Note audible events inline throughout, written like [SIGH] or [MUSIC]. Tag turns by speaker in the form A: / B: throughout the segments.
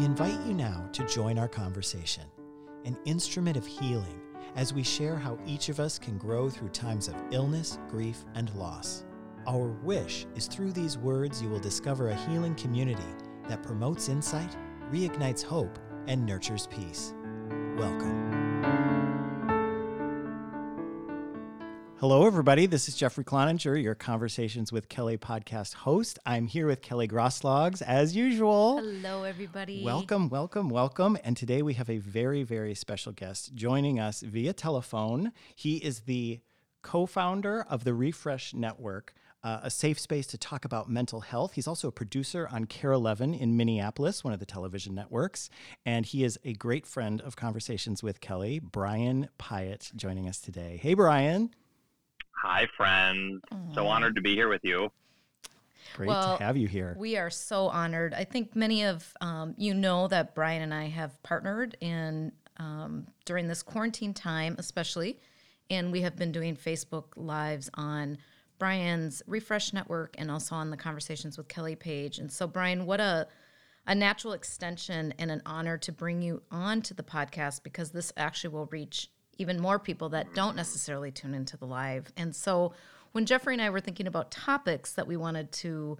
A: We invite you now to join our conversation, an instrument of healing, as we share how each of us can grow through times of illness, grief, and loss. Our wish is through these words you will discover a healing community that promotes insight, reignites hope, and nurtures peace. Welcome. Hello, everybody. This is Jeffrey Cloninger, your Conversations with Kelly podcast host. I'm here with Kelly Grosklaus, as usual.
B: Hello, everybody.
A: Welcome, welcome, welcome. And today we have a very, very special guest joining us via telephone. He is the co founder of the Refresh Network. Uh, a safe space to talk about mental health. He's also a producer on KARE 11 in Minneapolis, one of the television networks. And he is a great friend of Conversations with Kelly, Brian Pyatt, joining us today. Hey, Brian.
C: Hi, friends. Aww. So honored to be here with you.
A: Great well, to have you here.
B: We are so honored. I think many of um, you know that Brian and I have partnered in um, during this quarantine time, especially, and we have been doing Facebook lives on Brian's Refresh Network and also on the Conversations with Kelly page. And so, Brian, what a a natural extension and an honor to bring you on to the podcast because this actually will reach even more people that don't necessarily tune into the live. And so when Jeffrey and I were thinking about topics that we wanted to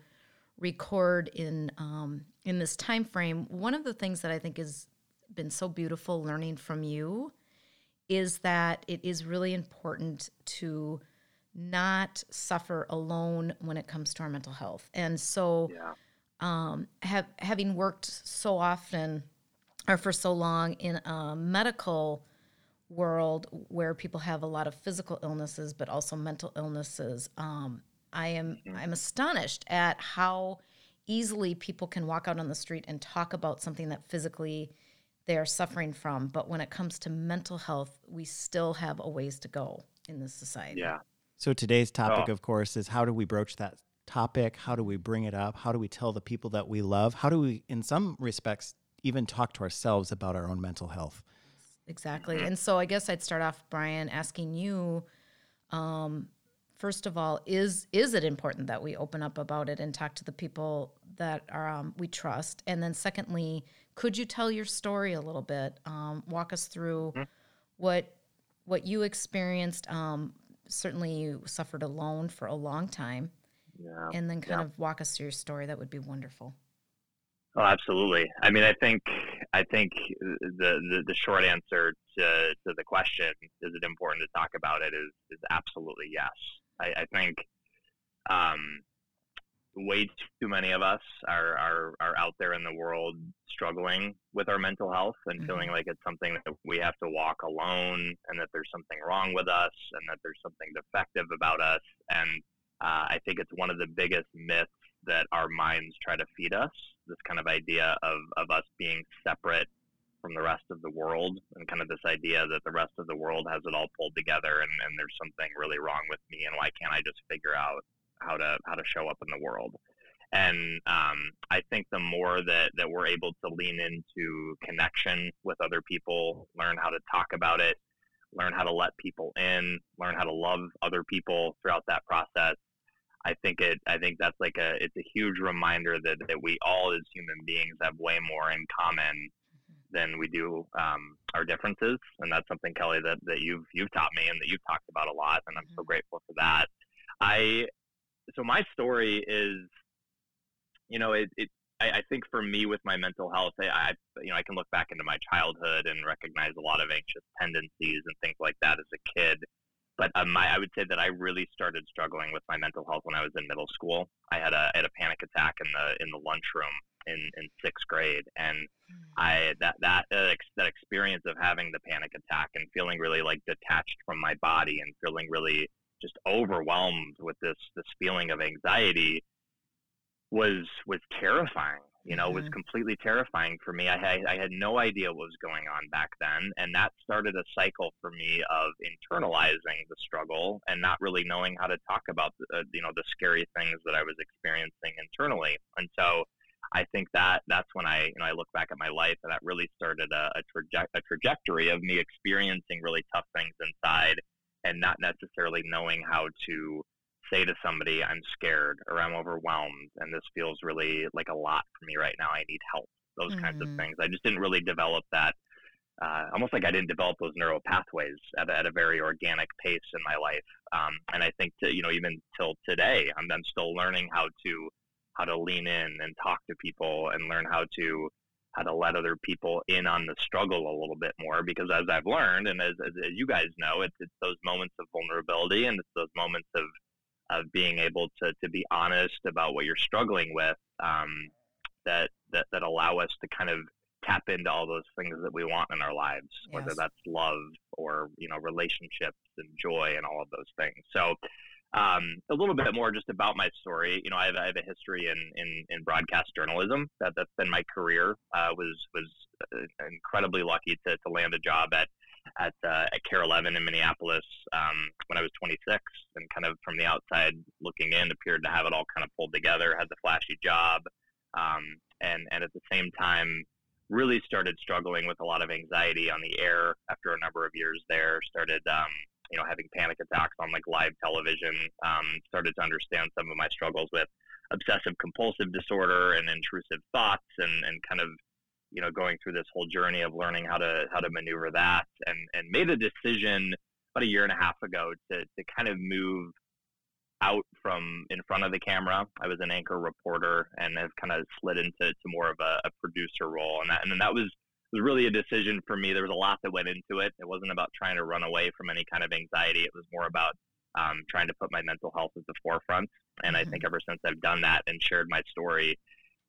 B: record in um, in this time frame, one of the things that I think has been so beautiful learning from you is that it is really important to not suffer alone when it comes to our mental health. And so, yeah. um, have, having worked so often or for so long in a medical world where people have a lot of physical illnesses but also mental illnesses um, i am mm-hmm. i'm astonished at how easily people can walk out on the street and talk about something that physically they are suffering from. But when it comes to mental health we still have a ways to go in this society.
C: Yeah.
A: So today's topic oh. of course is how do we broach that topic? How do we bring it up? How do we tell the people that we love? How do we in some respects even talk to ourselves about our own mental health
B: exactly. Mm-hmm. And so I guess I'd start off, Brian, asking you. Um, first of all, is is it important that we open up about it and talk to the people that are um, we trust? And then secondly, could you tell your story a little bit? Um, walk us through mm-hmm. what what you experienced. Um, certainly, you suffered alone for a long time, yeah. and then kind yeah. of walk us through your story. That would be wonderful.
C: Oh, absolutely. I mean, I think I think the, the, the short answer to, to the question is it important to talk about it is is absolutely yes. I, I think um, way too many of us are, are are out there in the world struggling with our mental health and mm-hmm. feeling like it's something that we have to walk alone and that there's something wrong with us and that there's something defective about us and uh, I think it's one of the biggest myths that our minds try to feed us this kind of idea of, of us being separate from the rest of the world and kind of this idea that the rest of the world has it all pulled together and, and there's something really wrong with me and why can't I just figure out how to how to show up in the world? And um, I think the more that, that we're able to lean into connection with other people, learn how to talk about it, learn how to let people in, learn how to love other people throughout that process, I think it I think that's like a it's a huge reminder that, that we all as human beings have way more in common than we do um, our differences, and that's something Kelly that, that you've you've taught me and that you've talked about a lot, and I'm so mm-hmm. grateful for that. I so my story is, you know, it, it I, I think for me with my mental health, I, I you know I can look back into my childhood and recognize a lot of anxious tendencies and things like that as a kid but um, I, I would say that I really started struggling with my mental health when I was in middle school. I had a I had a panic attack in the in the lunchroom in, in sixth grade, and hmm. I that that uh, that experience of having the panic attack and feeling really like detached from my body and feeling really just overwhelmed with this this feeling of anxiety was was terrifying you know, mm-hmm. was completely terrifying for me. I had, I had no idea what was going on back then. And that started a cycle for me of internalizing the struggle and not really knowing how to talk about, the, uh, you know, the scary things that I was experiencing internally. And so I think that that's when I, you know, I look back at my life and that really started a, a, traje- a trajectory of me experiencing really tough things inside and not necessarily knowing how to say to somebody, I'm scared or I'm overwhelmed and this feels really like a lot for me right now. I need help. those mm-hmm. kinds of
B: Mm-hmm.
C: things. I just didn't really develop that. Uh, almost like I didn't develop those neural pathways at, at a very organic pace in my life. Um, and I think to, you know even till today, I'm, I'm still learning how to how to lean in and talk to people and learn how to how to let other people in on the struggle a little bit more because as I've learned and as, as, as you guys know, it's, it's those moments of vulnerability and it's those moments of of being able to, to be honest about what you're struggling with um, that, that that allow us to kind of tap into all those things that we want in our lives, yes. whether that's love or you know relationships and joy and all of those things. So um, a little bit more just about my story. You know, I have, I have a history in, in, in, broadcast journalism. That that's been my career. Uh, was was uh, incredibly lucky to, to land a job at at uh, at KARE 11 in Minneapolis um, when I was 26, and kind of from the outside looking in, appeared to have it all kind of pulled together. Had the flashy job, um, and and at the same time, really started struggling with a lot of anxiety on the air after a number of years there. Started um, you know, having panic attacks on like live television, um, started to understand some of my struggles with obsessive compulsive disorder and intrusive thoughts and, and kind of, you know, going through this whole journey of learning how to, how to maneuver that and, and made a decision about a year and a half ago to, to kind of move out from in front of the camera. I was an anchor reporter and have kind of slid into to more of a, a producer role. And that, and that was, was really a decision for me. There was a lot that went into it. It wasn't about trying to run away from any kind of anxiety. It was more about um, trying to put my mental health at the forefront. And mm-hmm. I think ever since I've done that and shared my story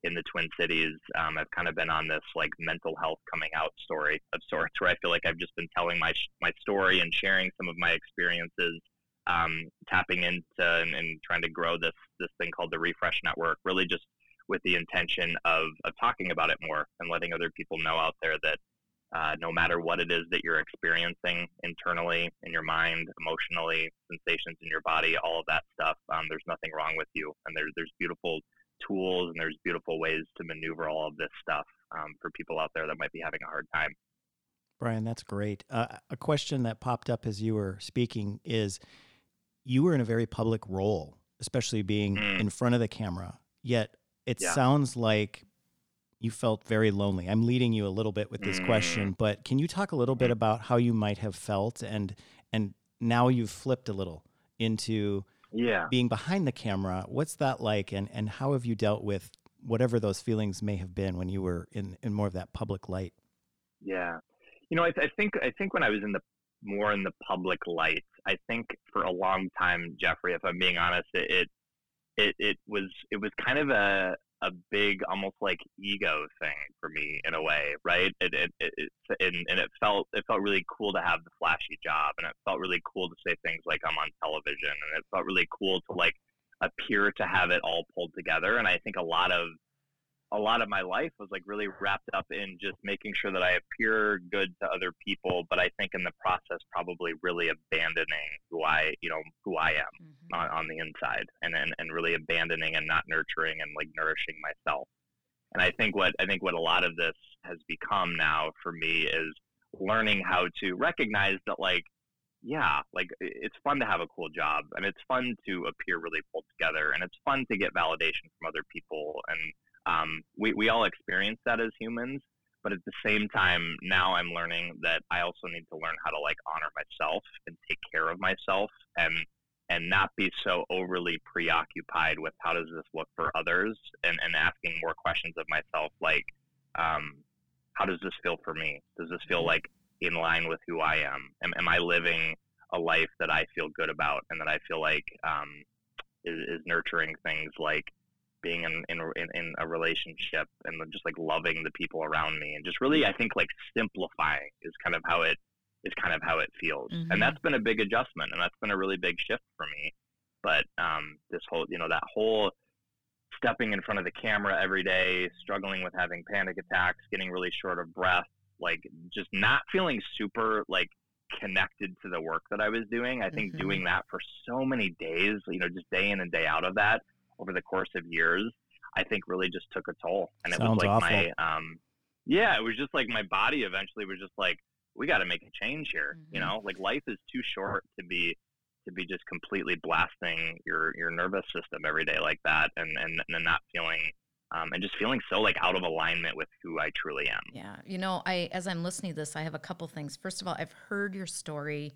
C: in the Twin Cities, um, I've kind of been on this like mental health coming out story of sorts, where I feel like I've just been telling my my story and sharing some of my experiences, um, tapping into and, and trying to grow this this thing called the Refresh Network. Really, just with the intention of, of talking about it more and letting other people know out there that uh, no matter what it is that you're experiencing internally in your mind, emotionally, sensations in your body, all of that stuff, um, there's nothing wrong with you. And there's, there's beautiful tools and there's beautiful ways to maneuver all of this stuff um, for people out there that might be having a hard time.
A: Brian, that's great. Uh, a question that popped up as you were speaking is you were in a very public role, especially being mm. in front of the camera, yet it yeah. sounds like you felt very lonely. I'm leading you a little bit with this mm. question, but can you talk a little bit mm. about how you might have felt and and now you've flipped a little into
C: yeah.
A: being behind the camera. What's that like and and how have you dealt with whatever those feelings may have been when you were in in more of that public light?
C: Yeah. You know, I, I think I think when I was in the more in the public light, I think for a long time, Jeffrey, if I'm being honest, it, it it, it was it was kind of a a big almost like ego thing for me in a way right? It, it, it, it and, and it felt it felt really cool to have the flashy job and it felt really cool to say things like i'm on television and it felt really cool to like appear to have it all pulled together and i think a lot of a lot of my life was like really wrapped up in just making sure that I appear good to other people, but I think in the process probably really abandoning who I, you know, who I am mm-hmm. on, on the inside and, and and really abandoning and not nurturing and like nourishing myself. And I think what I think what a lot of this has become now for me is learning how to recognize that like yeah, like it's fun to have a cool job and it's fun to appear really pulled together and it's fun to get validation from other people and um, we, we all experience that as humans, but at the same time, now I'm learning that I also need to learn how to like honor myself and take care of myself and and not be so overly preoccupied with how does this look for others and, and asking more questions of myself like um, how does this feel for me? Does this feel like in line with who i am? Am, am i living a life that i feel good about and that i feel like um, is, is nurturing things like being in, in, in a relationship and just like loving the people around me and just really I think like simplifying is kind of how it is kind of how it feels mm-hmm. and that's been a big adjustment and that's been a really big shift for me but um, this whole you know that whole stepping in front of the camera every day struggling with having panic attacks getting really short of breath like just not feeling super like connected to the work that I was doing I think mm-hmm. doing that for so many days you know just day in and day out of that over the course of years, I think really just took a toll. And it
A: Sounds
C: was like
A: awful.
C: my, um, yeah, it was just like my body eventually was just like, we got to make a change here. Mm-hmm. You know, like life is too short to be to be just completely blasting your your nervous system every day like that, and and, and not feeling um, and just feeling so like out of alignment with who I truly am.
B: Yeah, you know, I as I'm listening to this, I have a couple things. First of all, I've heard your story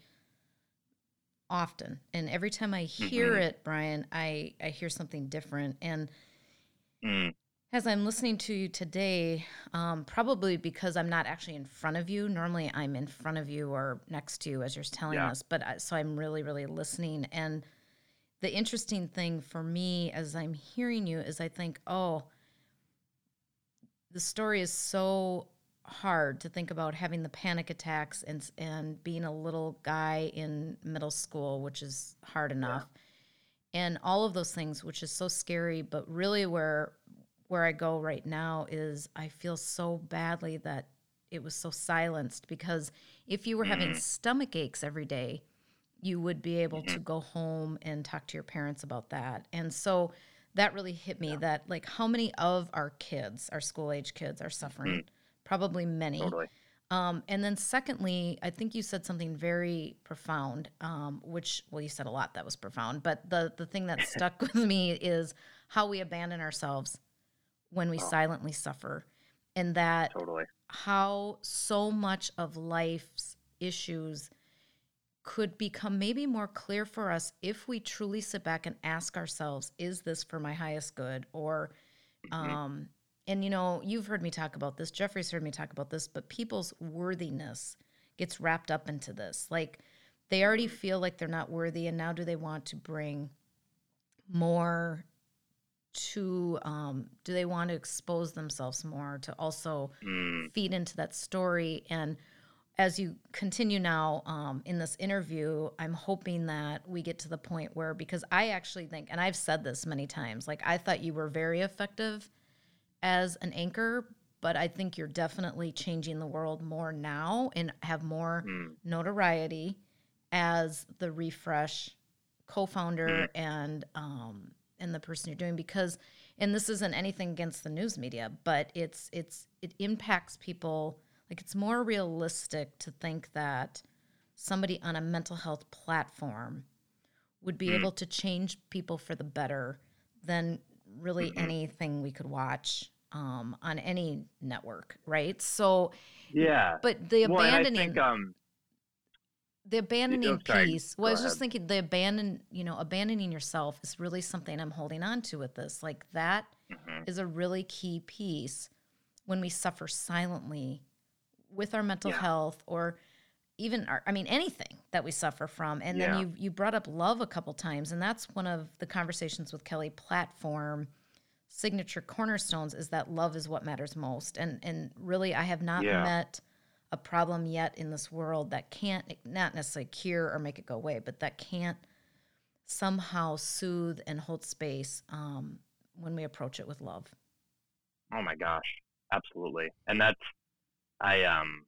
B: often, and every time I hear
C: Mhm.
B: it, Brian, I I hear something different. And
C: Mm,
B: as I'm listening to you today, um, probably because I'm not actually in front of you. Normally, I'm in front of you or next to you as you're telling
C: Yeah.
B: us. But I, so I'm really, really listening. And the interesting thing for me as I'm hearing you is I think, oh, the story is so hard to think about having the panic attacks and and being a little guy in middle school, which is hard enough. And all of those things, which is so scary, but really where where I go right now is I feel so badly that it was so silenced because if you were having
C: Mm.
B: stomach aches every day, you would be able to go home and talk to your parents about that. And so that really hit me that like how many of our kids, our school age kids are suffering? Probably many.
C: totally.
B: Um, and then, secondly, I think you said something very profound, um, which, well, you said a lot that was profound, but the, the thing that [LAUGHS] stuck with me is how we abandon ourselves when we
C: Oh.
B: silently suffer. And that
C: Totally.
B: how so much of life's issues could become maybe more clear for us if we truly sit back and ask ourselves, is this for my highest good? Or,
C: Mhm.
B: um, and you know, you've heard me talk about this, Jeffrey's heard me talk about this, but people's worthiness gets wrapped up into this. Like they already feel like they're not worthy, and now do they want to bring more to, um, do they want to expose themselves more to also
C: Mm,
B: feed into that story and as you continue now um, in this interview i'm hoping that we get to the point where because i actually think and i've said this many times like i thought you were very effective as an anchor but i think you're definitely changing the world more now and have more
C: mm,
B: notoriety as the refresh co-founder and um, and the person you're doing because and this isn't anything against the news media but it's it's it impacts people. Like it's more realistic to think that somebody on a mental health platform would be able to change people for the better than really anything we could watch um, on any network right? So
C: yeah.
B: but the
C: well,
B: abandoning
C: think um,
B: the abandoning
C: sorry,
B: piece well i was just thinking the abandon you know abandoning yourself is really something i'm holding on to with this. Like that is
C: mhm,
B: a really key piece when we suffer silently with our mental
C: Yeah.
B: health or even our, i mean anything that we suffer from. And then you you brought up love a couple times and that's one of the conversations with kelly platform signature cornerstones is that love is what matters most. And and really i have not
C: Yeah.
B: met a problem yet in this world that can't not necessarily cure or make it go away but that can't somehow soothe and hold space um, when we approach it with love.
C: Oh my gosh, absolutely. And that's I um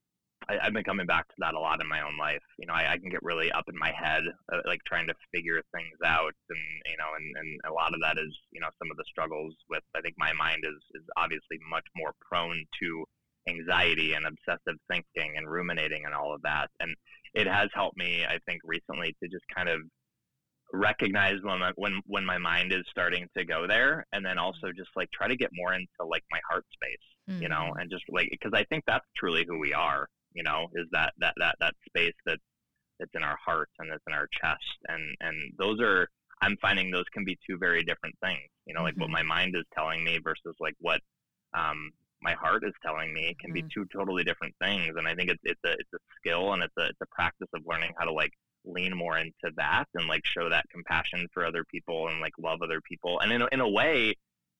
C: I, I've been coming back to that a lot in my own life. You know, I, I can get really up in my head, uh, like trying to figure things out, and you know, and, and a lot of that is you know some of the struggles with. I think my mind is is obviously much more prone to anxiety and obsessive thinking and ruminating and all of that. And it has helped me, I think, recently to just kind of recognize when my, when when my mind is starting to go there, and then also just like try to get more into like my heart space, you know,
B: Mhm.
C: and just like because I think that's truly who we are, you know, is that that that that space that that's in our hearts and that's in our chest, and and those are I'm finding those can be two very different things, you know, like what
B: Mhm.
C: my mind is telling me versus like what um, my heart is telling me can be
B: Mhm.
C: two totally different things, and I think it's it's a it's a skill and it's a it's a practice of learning how to like lean more into that and like show that compassion for other people and like love other people, and in a, in a way,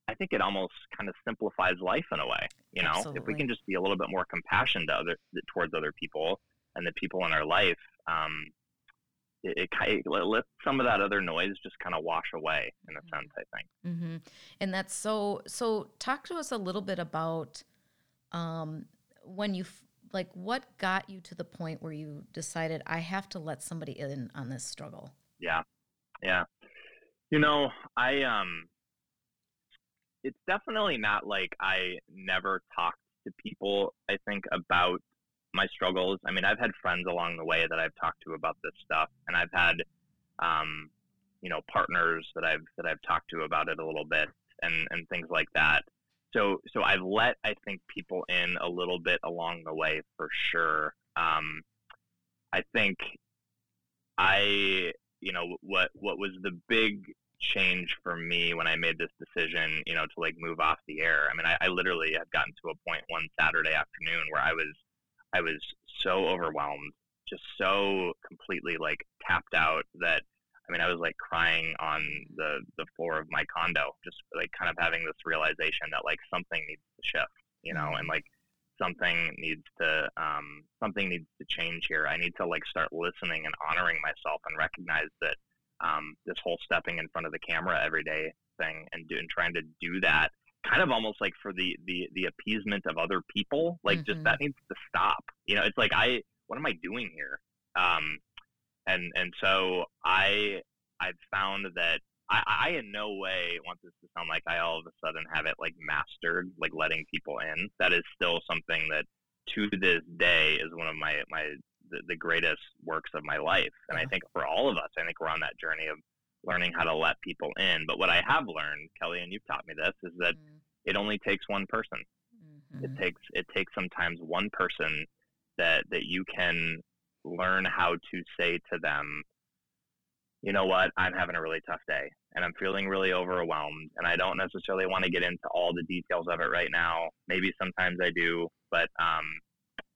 C: I think it almost kind of simplifies life in a way. You know, if we can just be a little bit more compassionate to other towards other people and the people in our life, um, it, it, it lets some of that other noise just kind of wash away in a sense. I think.
B: hmm And that's so. So, talk to us a little bit about um, when you like what got you to the point where you decided I have to let somebody in on this struggle.
C: Yeah. Yeah. You know, I um it's definitely not like I never talked to people I think about my struggles. I mean, I've had friends along the way that I've talked to about this stuff and I've had um you know, partners that I've that I've talked to about it a little bit and and things like that. so so I've let I think people in a little bit along the way for sure. Um, I think I you know what what was the big change for me when I made this decision, you know, to like move off the air. I mean, I, I literally had gotten to a point one Saturday afternoon where I was I was so overwhelmed, just so completely like tapped out that I mean, I was like crying on the the floor of my condo, just like kind of having this realization that like something needs to shift, you know, and like something needs to um, something needs to change here. I need to like start listening and honoring myself and recognize that um, this whole stepping in front of the camera every day thing and, do, and trying to do that kind of almost like for the the the appeasement of other people like mm-hmm. just that needs to stop you know it's like i what am i doing here um and and so i i've found that I, I in no way want this to sound like I all of a sudden have it like mastered, like letting people in. That is still something that to this day is one of my my the, the greatest works of my life. And I think for all of us, I think we're on that journey of learning how to let people in. But what I have learned, Kelly, and you've taught me this, is that mm-hmm. it only takes one person. Mm-hmm. It takes it takes sometimes one person that that you can learn how to say to them, you know what, I'm having a really tough day and I'm feeling really overwhelmed and I don't necessarily want to get into all the details of it right now. Maybe sometimes I do, but um,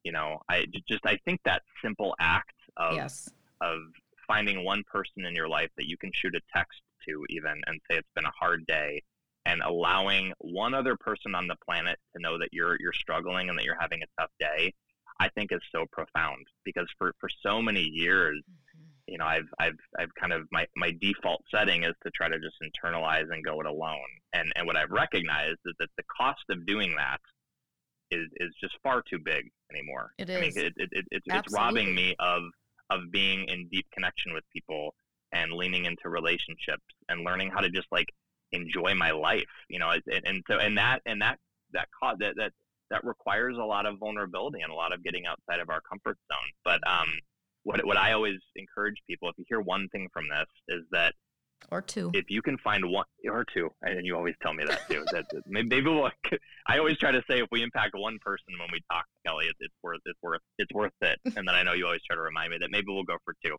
C: you know, I just I think that simple act of yes. of finding one person in your life that you can shoot a text to even and say it's been a hard day and allowing one other person on the planet to know that you're you're struggling and that you're having a tough day, I think is so profound because for for so many years, mm-hmm. you know, I've I've I've kind of my my default setting is to try to just internalize and go it alone. And and what I've recognized is that the cost of doing that is is just far too big anymore.
B: It is.
C: I mean, it, it, it, it's, it's robbing me of of being in deep connection with people and leaning into relationships and learning how to just like enjoy my life. You know, and, and so and that and that that cause that that that requires a lot of vulnerability and a lot of getting outside of our comfort zone. But um, what what I always encourage people, if you hear one thing from this, is that
B: or two.
C: If you can find one or two, and you always tell me that too. [LAUGHS] that maybe we'll, [LAUGHS] I always try to say if we impact one person when we talk, Kelly, it's, it's worth it's worth it's worth it. [LAUGHS] And then I know you always try to remind me that maybe we'll go for two.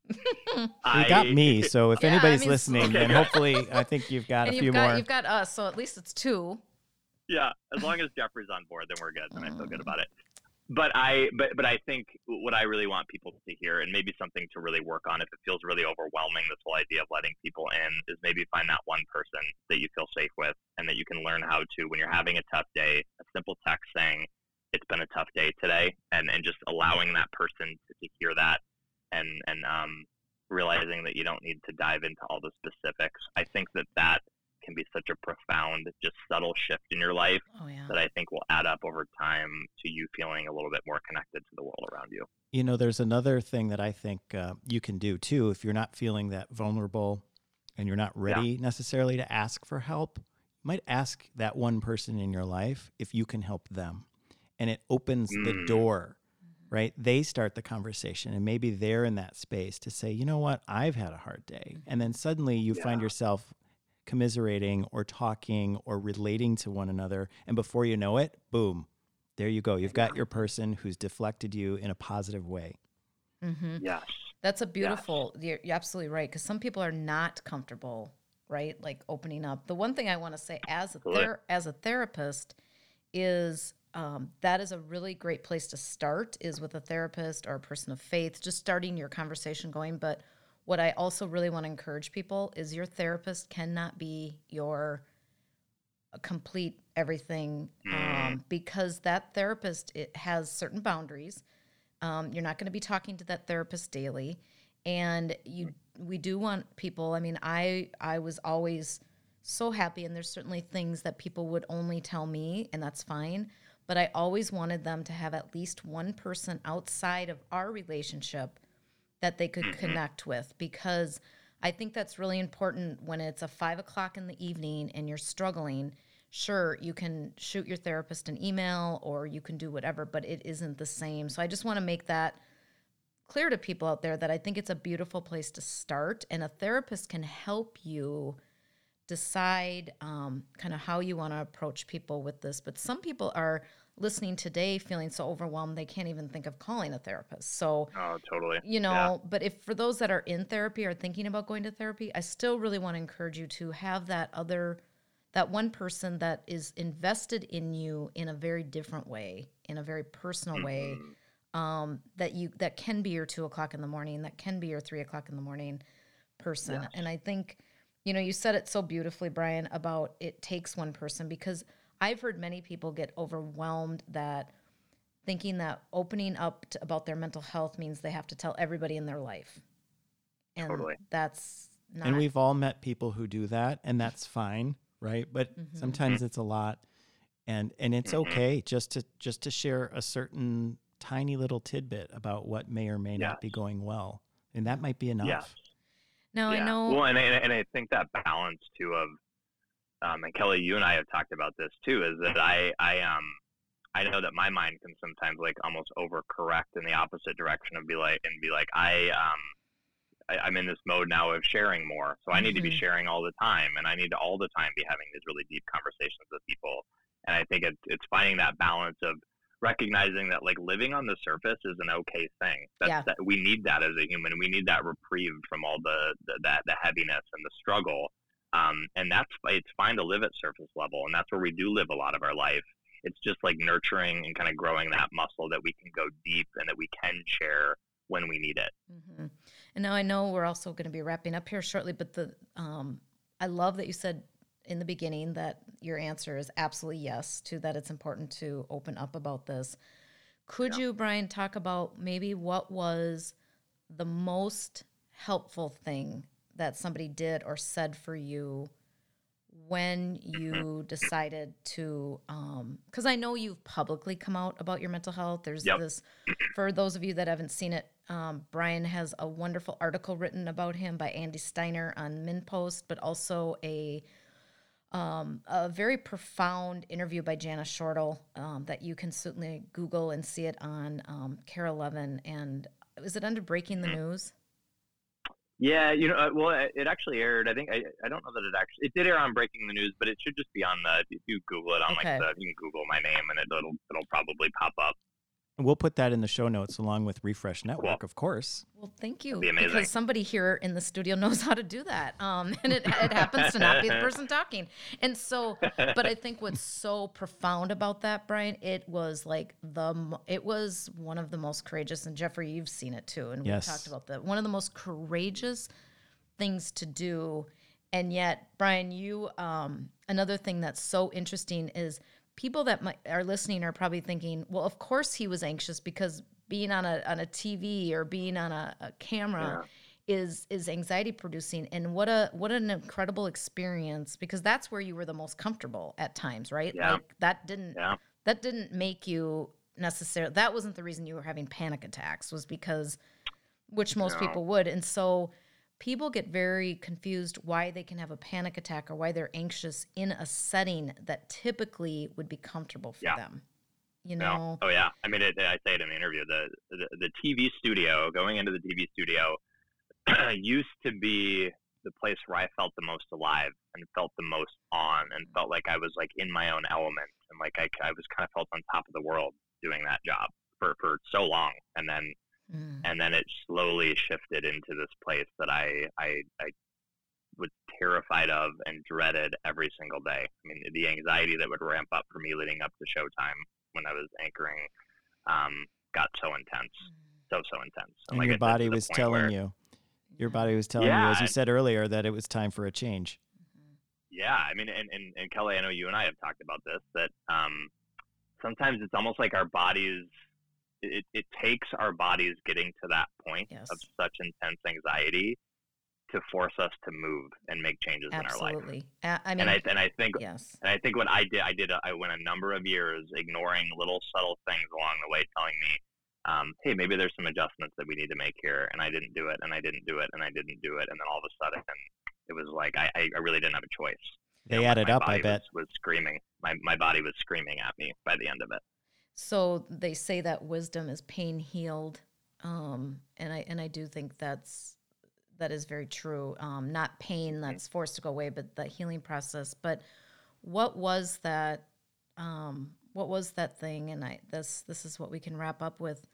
A: you got me, so if yeah, anybody's I mean, listening, okay. then hopefully I think you've got
B: and
A: a few
B: got,
A: more.
B: You've got us, so at least it's two.
C: Yeah, as long as Jeffrey's on board, then we're good, and I feel good oh. about it but I but but I think what I really want people to hear, and maybe something to really work on if it feels really overwhelming, this whole idea of letting people in, is maybe find that one person that you feel safe with, and that you can learn how to when you're having a tough day, a simple text saying, "It's been a tough day today," and and just allowing that person to, to hear that, and and um, realizing that you don't need to dive into all the specifics. I think that that can be such a profound, just subtle shift in your life oh, yeah. that I think will add up over time to you feeling a little bit more connected to the world around you.
A: You know, there's another thing that I think uh, you can do too if you're not feeling that vulnerable and you're not ready yeah. necessarily to ask for help. You might ask that one person in your life if you can help them, and it opens mm. the door right? They start the conversation and maybe they're in that space to say, you know what, I've had a hard day. And then suddenly you yeah. find yourself commiserating or talking or relating to one another. And before you know it, boom, there you go. You've got your person who's deflected you in a positive way.
C: Mm-hmm. Yes.
B: That's a beautiful, yes. you're, you're absolutely right. Because some people are not comfortable, right? Like opening up. The one thing I want to say as a, ther- as a therapist is um, that is a really great place to start is with a therapist or a person of faith, just starting your conversation going. But what I also really want to encourage people is your therapist cannot be your complete everything mm. um, because that therapist it has certain boundaries. Um, you're not going to be talking to that therapist daily, and you we do want people. I mean, I I was always so happy, and there's certainly things that people would only tell me, and that's fine. But I always wanted them to have at least one person outside of our relationship that they could mm-hmm. connect with because I think that's really important when it's a five o'clock in the evening and you're struggling. Sure, you can shoot your therapist an email or you can do whatever, but it isn't the same. So I just want to make that clear to people out there that I think it's a beautiful place to start and a therapist can help you decide um, kind of how you want to approach people with this. But some people are listening today feeling so overwhelmed they can't even think of calling a therapist. So,
C: oh, totally.
B: You know, yeah. but if for those that are in therapy or thinking about going to therapy, I still really want to encourage you to have that other, that one person that is invested in you in a very different way, in a very personal mm-hmm. way. Um, that you that can be your two o'clock in the morning, that can be your three o'clock in the morning person. Yes. And I think, you know, you said it so beautifully, Brian, about it takes one person because I've heard many people get overwhelmed that thinking that opening up to, about their mental health means they have to tell everybody in their life. And
C: totally.
B: that's not.
A: And we've all met people who do that, and that's fine, right? But mm-hmm. sometimes it's a lot, and and it's mm-hmm. okay just to just to share a certain tiny little tidbit about what may or may yes. not be going well, and that might be enough.
C: Yes.
B: Now yeah. I know.
C: Well, and I, and I think that balance too of um, and Kelly, you and I have talked about this too, is that I, I, um, I know that my mind can sometimes like almost overcorrect in the opposite direction of be like, and be like, I, um, I, am in this mode now of sharing more. So I need mm-hmm. to be mm-hmm. sharing all the time and I need to all the time be having these really deep conversations with people. And I think it's, it's finding that balance of recognizing that like living on the surface is an okay thing. That's, yeah. that we need that as a human. We need that reprieve from all the, the that the heaviness and the struggle. Um, and that's it's fine to live at surface level, and that's where we do live a lot of our life. It's just like nurturing and kind of growing that muscle that we can go deep and that we can share when we need it.
B: Mm-hmm. And now I know we're also going to be wrapping up here shortly, but the um, I love that you said in the beginning that your answer is absolutely yes to that it's important to open up about this. Could yeah. you, Brian, talk about maybe what was the most helpful thing that somebody did or said for you when you decided to because um, i know you've publicly come out about your mental health there's yep. this for those of you that haven't seen it um, brian has a wonderful article written about him by andy steiner on MinnPost but also a um, a very profound interview by Jana Shortal um, that you can certainly Google and see it on um, KARE 11. And is it under Breaking the News?
C: Yeah, you know, uh, well, it actually aired. I think I, I don't know that it actually it did air on Breaking the News, but it should just be on the. If you Google it on okay. like the, you can Google my name and it, will it'll probably pop up.
A: And we'll put that in the show notes along with Refresh Network, cool. of course.
B: Well, thank you. Be because somebody here in the studio [LAUGHS] knows how to do that. Um, [LAUGHS] and it, it happens to not be the person talking. And so, but I think what's so profound about that, Brian, it was like the, it was one of the most courageous, and Jeffrey, you've seen it too. And yes. we talked about that. One of the most courageous things to do. And yet, Brian, you, um, another thing that's so interesting is people that might, are listening are probably thinking, well, of course he was anxious because being on a on a TV or being on a, a camera yeah. is is anxiety producing. And what a what an incredible experience because that's where you were the most comfortable at times, right?
C: Yeah.
B: Like that didn't yeah. that didn't make you necessarily that wasn't the reason you were having panic attacks was because which most no. people would. And so people get very confused why they can have a panic attack or why they're anxious in a setting that typically would be comfortable for yeah. them. You know?
C: Oh yeah. I mean, it, I say it in the interview. The, the the TV studio, going into the TV studio, [CLEARS THROAT] used to be the place where I felt the most alive and felt the most on, and felt like I was like in my own element, and like I, I was kind of felt on top of the world doing that job for for so long, and then Mm. And then it slowly shifted into this place that I, I, I was terrified of and dreaded every single day. I mean, the anxiety that would ramp up for me leading up to showtime when I was anchoring um, got so intense, mm. so so intense.
A: And, and like your body was telling where, you, your body was telling yeah, you, as you said earlier, that it was time for a change.
C: Mm-hmm. Yeah, I mean, and, and, and Kelly, I know you and I have talked about this that um, sometimes it's almost like our bodies it, it takes our bodies getting to that point yes. of such intense anxiety to force us to move and make changes
B: Absolutely.
C: in our life.
B: I mean,
C: and I, and I think, yes. and I think what I did, I did, a, I went a number of years ignoring little subtle things along the way, telling me, um, hey, maybe there's some adjustments that we need to make here, and I didn't do it, and I didn't do it, and I didn't do it, and then all of a sudden, it was like I, I really didn't have a choice.
A: They you know, added up, I bet.
C: Was, was screaming. My my body was screaming at me by the end of it.
B: So they say that wisdom is pain healed, um, and I and I do think that's that is very true. Um, not pain that's forced to go away, but the healing process. But what was that? Um, what was that thing? And I this this is what we can wrap up with.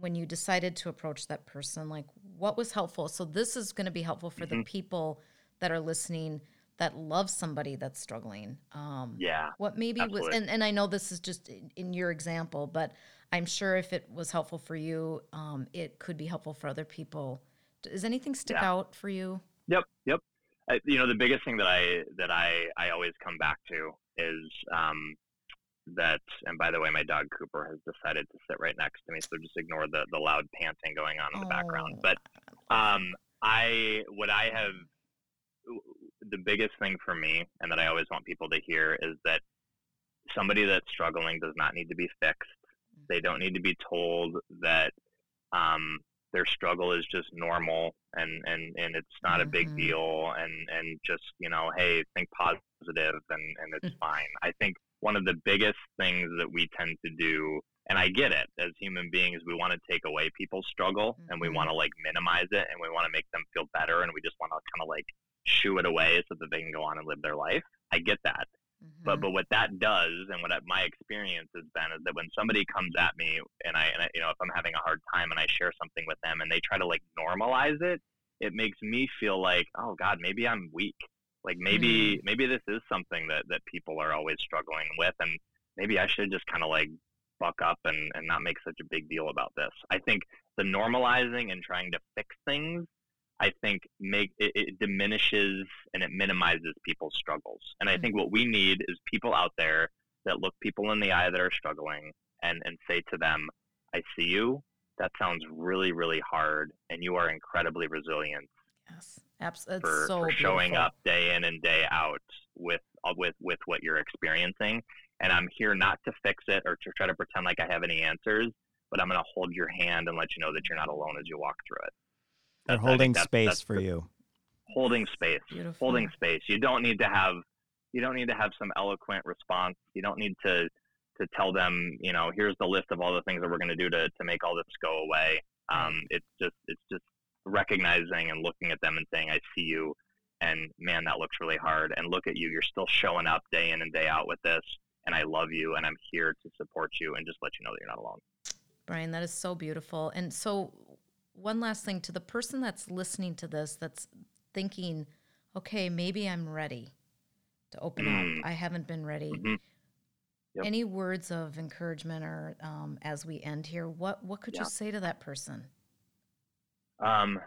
B: When you decided to approach that person, like what was helpful? So this is going to be helpful for the people that are listening that love somebody that's struggling. Um,
C: Yeah.
B: what maybe was, and, and I know this is just in, in your example, but I'm sure if it was helpful for you, um, it could be helpful for other people. Does anything stick
C: Yeah.
B: out for you?
C: Yep, yep. I, you know, the biggest thing that I that I I always come back to is um, that. And by the way, my dog Cooper has decided to sit right next to me, so just ignore the the loud panting going on in the background.
B: Oh.
C: But um, I what I have the biggest thing for me, and that I always want people to hear is that somebody that's struggling does not need to be fixed. They don't need to be told that um, their struggle is just normal and, and, and it's not a big
B: Mhm.
C: deal and, and just, you know, hey, think positive and, and it's [LAUGHS] fine. I think one of the biggest things that we tend to do, and I get it, as human beings, we want to take away people's struggle and we
B: Mhm.
C: want to like minimize it and we want to make them feel better and we just want to kind of like shoo it away so that they can go on and live their life. I get that. But
B: Mhm.
C: but what that does, and what my experience has been, is that when somebody comes at me, and I, and I, you know, if I'm having a hard time, and I share something with them, and they try to like normalize it, it makes me feel like, oh God, maybe I'm weak. Like maybe maybe this is something that that people are always struggling with, and maybe I should just kind of like buck up and and not make such a big deal about this. I think the normalizing and trying to fix things I think make it, it diminishes and it minimizes people's struggles. And I think what we need is people out there that look people in the eye that are struggling and, and say to them, I see you. That sounds really, really hard. And you are incredibly resilient
B: yes, absolutely.
C: for,
B: so
C: for showing
B: beautiful.
C: up day in and day out with, uh, with, with what you're experiencing. And I'm here not to fix it or to try to pretend like I have any answers, but I'm going to hold your hand and let you know that you're not alone as you walk through it.
A: They're
C: That's- I think
A: holding
C: that's-
A: space
C: that's
A: for
C: the-
A: you.
C: holding space
B: Beautiful.
C: holding space you don't need to have you don't need to have some eloquent response you don't need to to tell them you know here's the list of all the things that we're going to do to to make all this go away um, it's just it's just recognizing and looking at them and saying i see you and man that looks really hard and look at you you're still showing up day in and day out with this and i love you and i'm here to support you and just let you know that you're not alone
B: Brian, that is so beautiful. And so, one last thing to the person that's listening to this, that's thinking, okay, maybe I'm ready to open up. I haven't been ready.
C: Mhm. Yep.
B: Any words of encouragement, or um, as we end here, what what could
C: Yeah.
B: you say to that person?
C: um,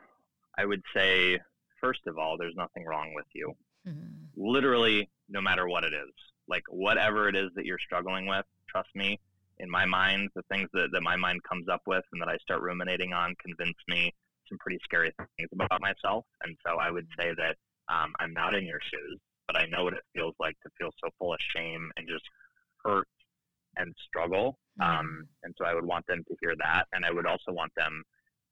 C: i would say first of all there's nothing wrong with you
B: Mhm.
C: literally no matter what it is like whatever it is that you're struggling with trust me in my mind the things that, that my mind comes up with and that i start ruminating on convince me some pretty scary things about myself. And so i would say that um, i'm not in your shoes but i know what it feels like to feel so full of shame and just hurt and struggle. Um, and so i would want them to hear that. And i would also want them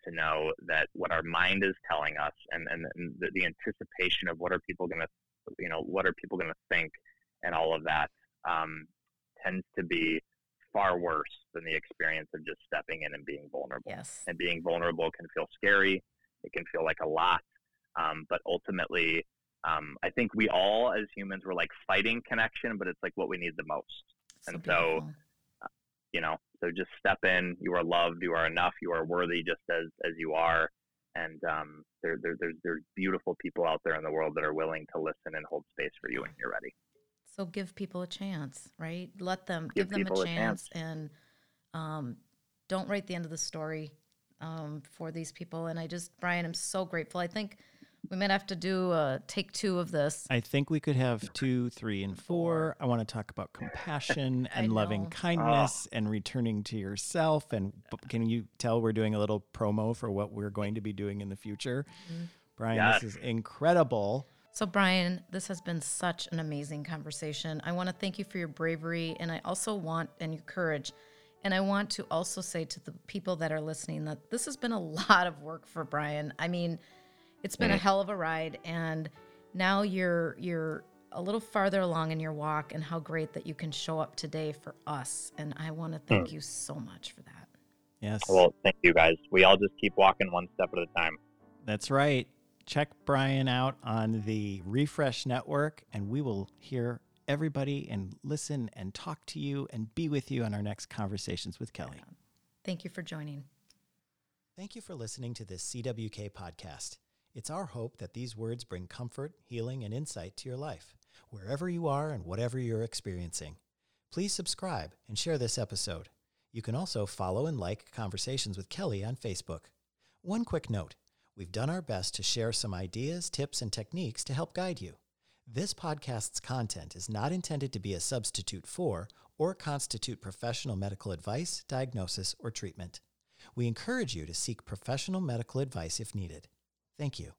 C: to know that what our mind is telling us and, and, and the, the anticipation of what are people going to you know what are people going to think and all of that um, tends to be far worse than the experience of just stepping in and being vulnerable.
B: Yes.
C: and being vulnerable can feel scary. It can feel like a lot. Um, but ultimately um, i think we all as humans were like fighting connection but it's like what we need the most. And so
B: beautiful.
C: you know so just step in. You are loved. You are enough. You are worthy just as as you are. And um, there, there, there's there's beautiful people out there in the world that are willing to listen and hold space for you when you're ready
B: So give people a chance, right? Let them
C: Give
B: give, them
C: people
B: a
C: a
B: chance, and um, don't write the end of the story um, for these people. And I just, Brian, I'm so grateful. I think we might have to do a take two of this.
A: I think we could have two, three, and four. I want to talk about compassion [LAUGHS] and loving
B: know.
A: kindness and returning to yourself. And can you tell we're doing a little promo for what we're going to be doing in the future?
B: Mm-hmm.
A: Brian,
C: Yes.
A: this is incredible.
B: So, Brian, this has been such an amazing conversation. I want to thank you for your bravery, and I also want and your courage. And I want to also say to the people that are listening that this has been a [LAUGHS] lot of work for Brian. I mean, it's been a mm-hmm. hell of a ride, and now you're you're a little farther along in your walk, and how great that you can show up today for us. And I want to hmm. thank you so much for that.
A: Yes,
C: well thank you guys we all just keep walking one step at a time
A: that's right. Check Brian out on the Refresh Network, and we will hear everybody and listen and talk to you and be with you on our next conversations with Kelly.
B: Thank you for joining.
A: Thank you for listening to this CWK podcast. It's our hope that these words bring comfort, healing, and insight to your life, wherever you are and whatever you're experiencing. Please subscribe and share this episode. You can also follow and like Conversations with Kelly on Facebook. One quick note we've done our best to share some ideas, tips, and techniques to help guide you. This podcast's content is not intended to be a substitute for or constitute professional medical advice, diagnosis, or treatment. We encourage you to seek professional medical advice if needed. Thank you.